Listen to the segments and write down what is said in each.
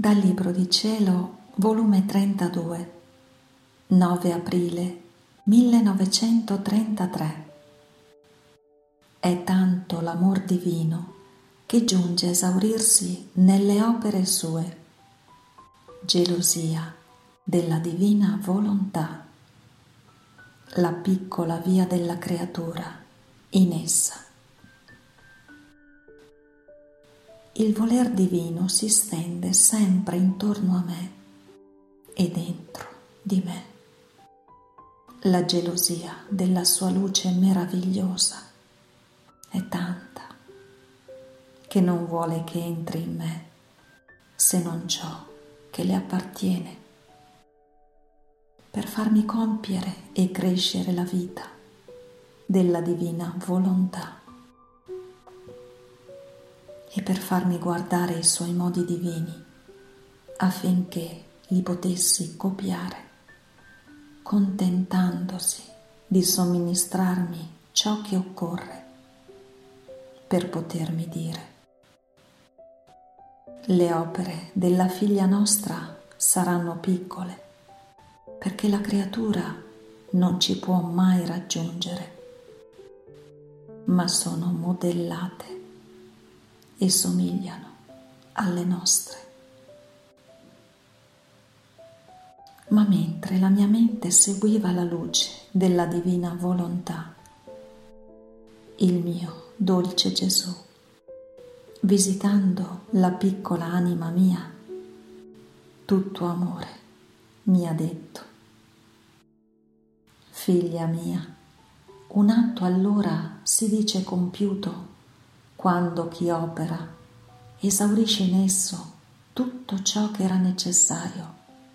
Dal Libro di Cielo, volume 32, 9 aprile 1933. È tanto l'amor divino che giunge a esaurirsi nelle opere sue. Gelosia della divina volontà. La piccola via della creatura in essa il voler divino si stende sempre intorno a me e dentro di me. La gelosia della sua luce meravigliosa è tanta che non vuole che entri in me se non ciò che le appartiene per farmi compiere e crescere la vita della divina volontà e per farmi guardare i suoi modi divini affinché li potessi copiare, contentandosi di somministrarmi ciò che occorre per potermi dire. Le opere della figlia nostra saranno piccole perché la creatura non ci può mai raggiungere, ma sono modellate e somigliano alle nostre. Ma mentre la mia mente seguiva la luce della divina volontà, il mio dolce Gesù, visitando la piccola anima mia, tutto amore, mi ha detto, figlia mia, un atto allora si dice compiuto quando chi opera esaurisce in esso tutto ciò che era necessario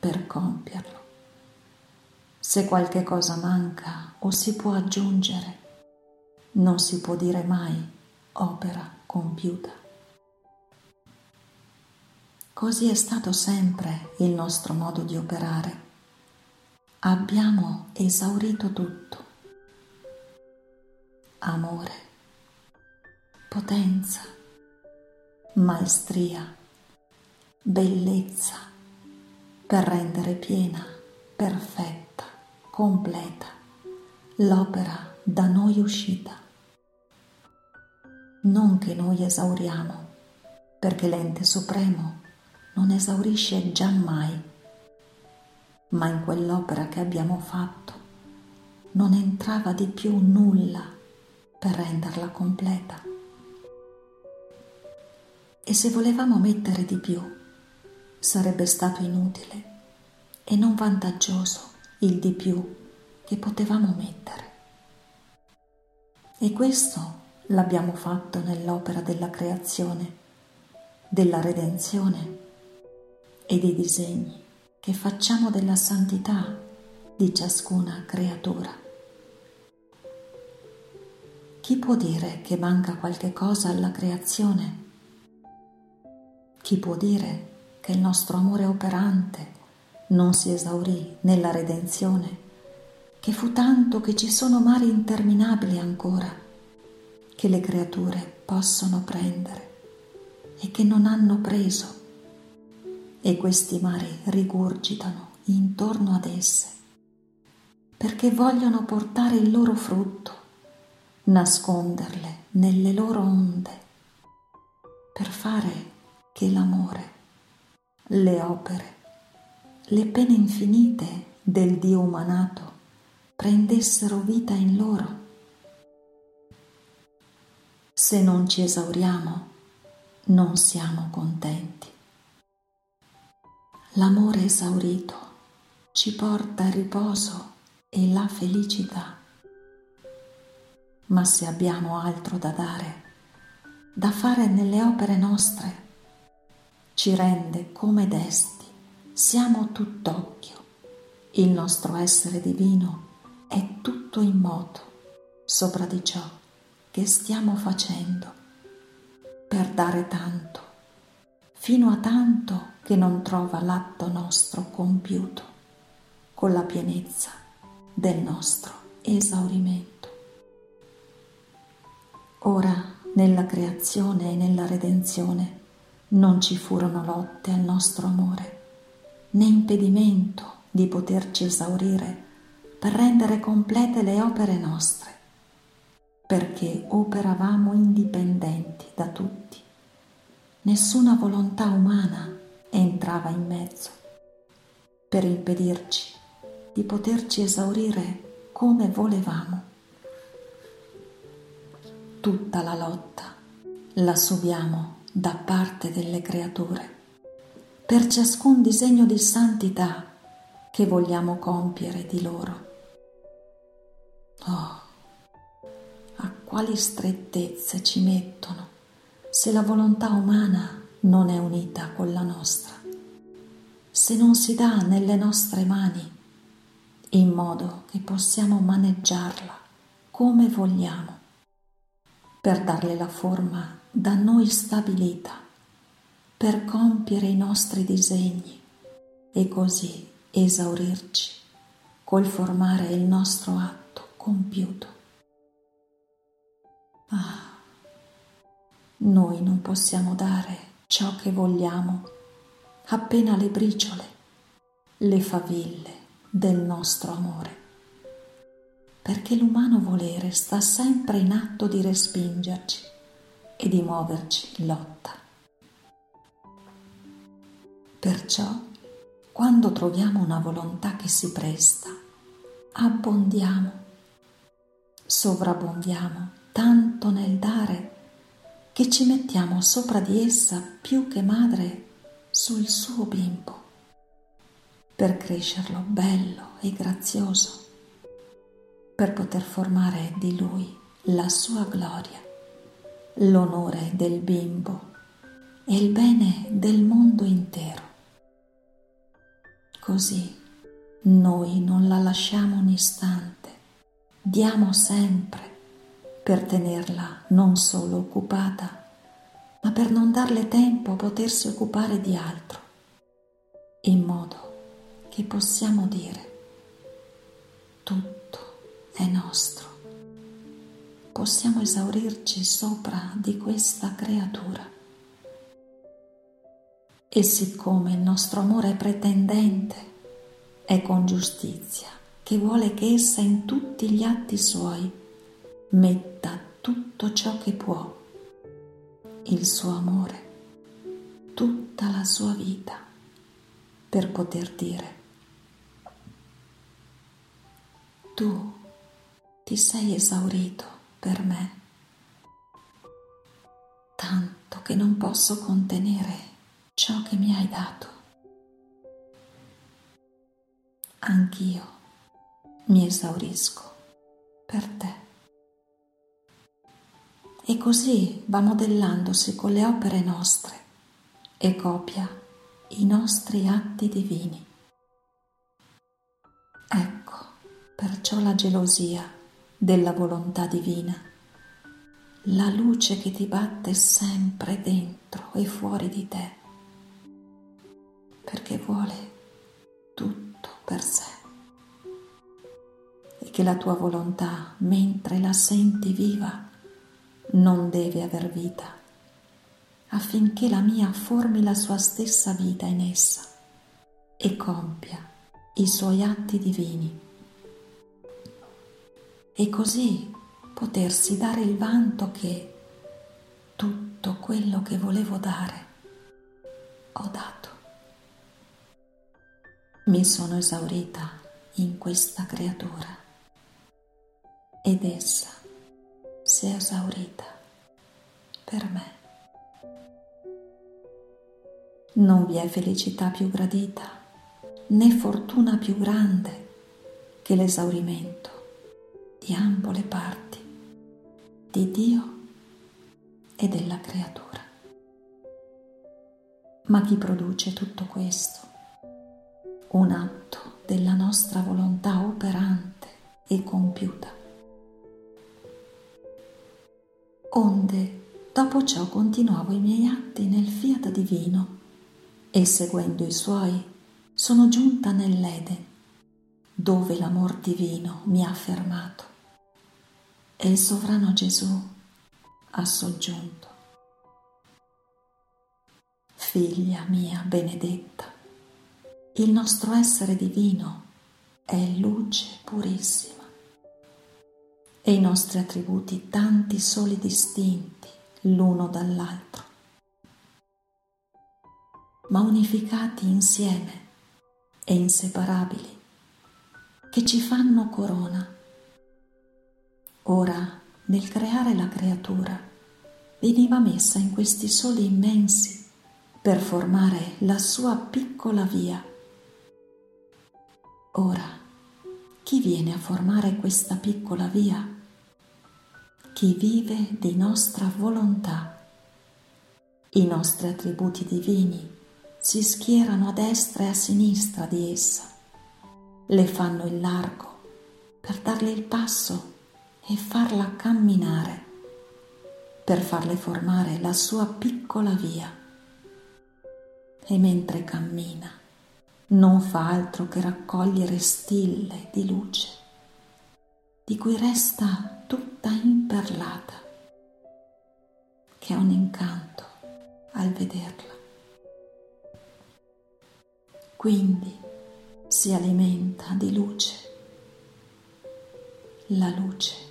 per compierlo. Se qualche cosa manca o si può aggiungere, non si può dire mai opera compiuta. Così è stato sempre il nostro modo di operare. Abbiamo esaurito tutto. Amore, potenza, maestria, bellezza per rendere piena, perfetta, completa l'opera da noi uscita. Non che noi esauriamo, perché l'ente supremo non esaurisce giammai, ma in quell'opera che abbiamo fatto non entrava di più nulla per renderla completa. E se volevamo mettere di più, sarebbe stato inutile e non vantaggioso il di più che potevamo mettere. E questo l'abbiamo fatto nell'opera della creazione, della redenzione e dei disegni che facciamo della santità di ciascuna creatura. Chi può dire che manca qualche cosa alla creazione? Chi può dire che il nostro amore operante non si esaurì nella redenzione, che fu tanto che ci sono mari interminabili ancora, che le creature possono prendere e che non hanno preso, e questi mari rigurgitano intorno ad esse, perché vogliono portare il loro frutto, nasconderle nelle loro onde, per fare che l'amore, le opere, le pene infinite del Dio umanato prendessero vita in loro. Se non ci esauriamo, non siamo contenti. L'amore esaurito ci porta il riposo e la felicità. Ma se abbiamo altro da dare, da fare nelle opere nostre, ci rende come desti, siamo tutt'occhio. Il nostro essere divino è tutto in moto sopra di ciò che stiamo facendo per dare tanto, fino a tanto che non trova l'atto nostro compiuto con la pienezza del nostro esaurimento. Ora nella creazione e nella redenzione non ci furono lotte al nostro amore, né impedimento di poterci esaurire per rendere complete le opere nostre, perché operavamo indipendenti da tutti. Nessuna volontà umana entrava in mezzo per impedirci di poterci esaurire come volevamo. Tutta la lotta la subiamo da parte delle creature. Per ciascun disegno di santità che vogliamo compiere di loro. Oh, a quali strettezze ci mettono se la volontà umana non è unita con la nostra, se non si dà nelle nostre mani in modo che possiamo maneggiarla come vogliamo, per darle la forma da noi stabilita, per compiere i nostri disegni e così esaurirci col formare il nostro atto compiuto. Ah, noi non possiamo dare ciò che vogliamo appena le briciole, le faville del nostro amore, perché l'umano volere sta sempre in atto di respingerci e di muoverci in lotta. Perciò, quando troviamo una volontà che si presta, abbondiamo, sovrabbondiamo tanto nel dare che ci mettiamo sopra di essa più che madre sul suo bimbo per crescerlo bello e grazioso, per poter formare di lui la sua gloria, l'onore del bimbo e il bene del mondo intero. Così noi non la lasciamo un istante, diamo sempre per tenerla non solo occupata, ma per non darle tempo a potersi occupare di altro, in modo che possiamo dire tutto è nostro. Possiamo esaurirci sopra di questa creatura. E siccome il nostro amore è pretendente, è con giustizia che vuole che essa in tutti gli atti suoi metta tutto ciò che può, il suo amore, tutta la sua vita, per poter dire tu ti sei esaurito per me, tanto che non posso contenere ciò che mi hai dato. Anch'io mi esaurisco per te. E così va modellandosi con le opere nostre e copia i nostri atti divini. Ecco perciò la gelosia della volontà divina, la luce che ti batte sempre dentro e fuori di te, perché vuole tutto per sé. E che la tua volontà, mentre la senti viva, non deve aver vita, affinché la mia formi la sua stessa vita in essa e compia i suoi atti divini e così potersi dare il vanto che tutto quello che volevo dare ho dato. Mi sono esaurita in questa creatura ed essa si è esaurita per me. Non vi è felicità più gradita né fortuna più grande che l'esaurimento di ambo le parti, di Dio e della creatura. Ma chi produce tutto questo? Un atto della nostra volontà operante e compiuta. Onde, dopo ciò continuavo i miei atti nel fiat divino e seguendo i suoi sono giunta nell'Eden, dove l'amor divino mi ha fermato e il sovrano Gesù ha soggiunto. Figlia mia benedetta, il nostro essere divino è luce purissima e i nostri attributi tanti soli distinti l'uno dall'altro, ma unificati insieme e inseparabili, che ci fanno corona. Ora, nel creare la creatura, veniva messa in questi soli immensi per formare la sua piccola via. Ora, chi viene a formare questa piccola via? Chi vive di nostra volontà. I nostri attributi divini si schierano a destra e a sinistra di essa, le fanno il largo per darle il passo e farla camminare, per farle formare la sua piccola via. E mentre cammina, non fa altro che raccogliere stille di luce, di cui resta tutta imperlata, che ha un incanto al vederla. Quindi si alimenta di luce. La luce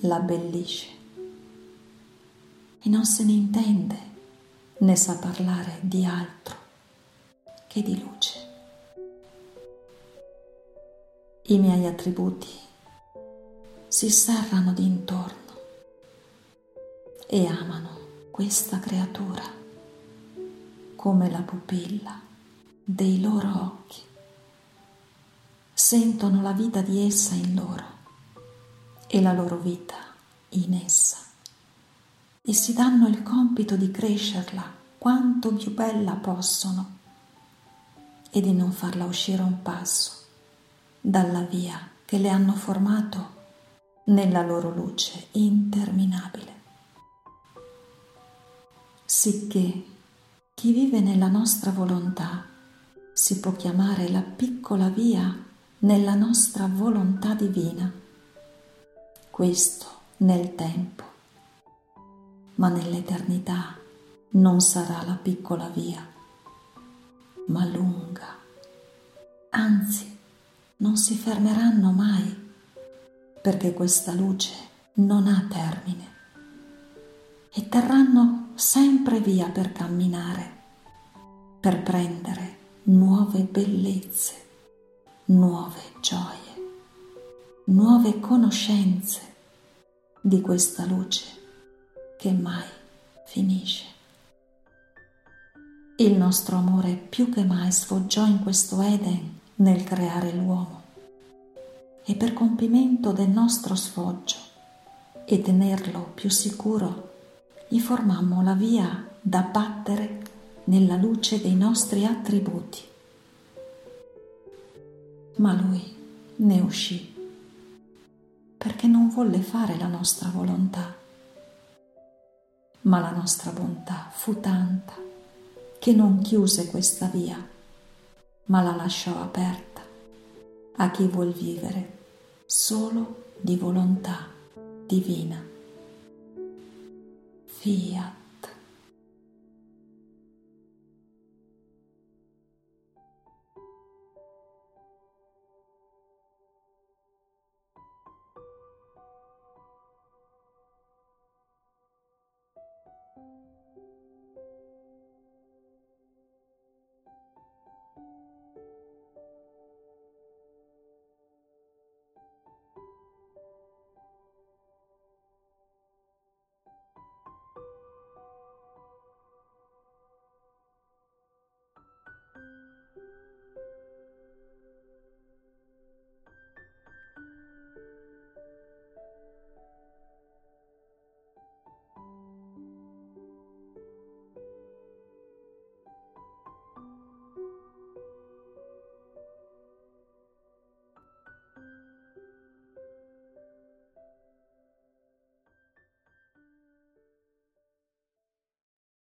la abbellisce e non se ne intende né sa parlare di altro che di luce. I miei attributi si serrano d'intorno e amano questa creatura come la pupilla dei loro occhi. Sentono la vita di essa in loro e la loro vita in essa e si danno il compito di crescerla quanto più bella possono e di non farla uscire un passo dalla via che le hanno formato nella loro luce interminabile. Sicché chi vive nella nostra volontà si può chiamare la piccola via nella nostra volontà divina. Questo nel tempo, ma nell'eternità non sarà la piccola via, ma lunga. Anzi, non si fermeranno mai, perché questa luce non ha termine. E terranno sempre via per camminare, per prendere nuove bellezze, nuove gioie, nuove conoscenze di questa luce che mai finisce. Il nostro amore più che mai sfoggiò in questo Eden nel creare l'uomo e per compimento del nostro sfoggio e tenerlo più sicuro gli formammo la via da battere nella luce dei nostri attributi. Ma lui ne uscì perché non volle fare la nostra volontà. Ma la nostra bontà fu tanta che non chiuse questa via, ma la lasciò aperta a chi vuol vivere solo di volontà divina. Fiat.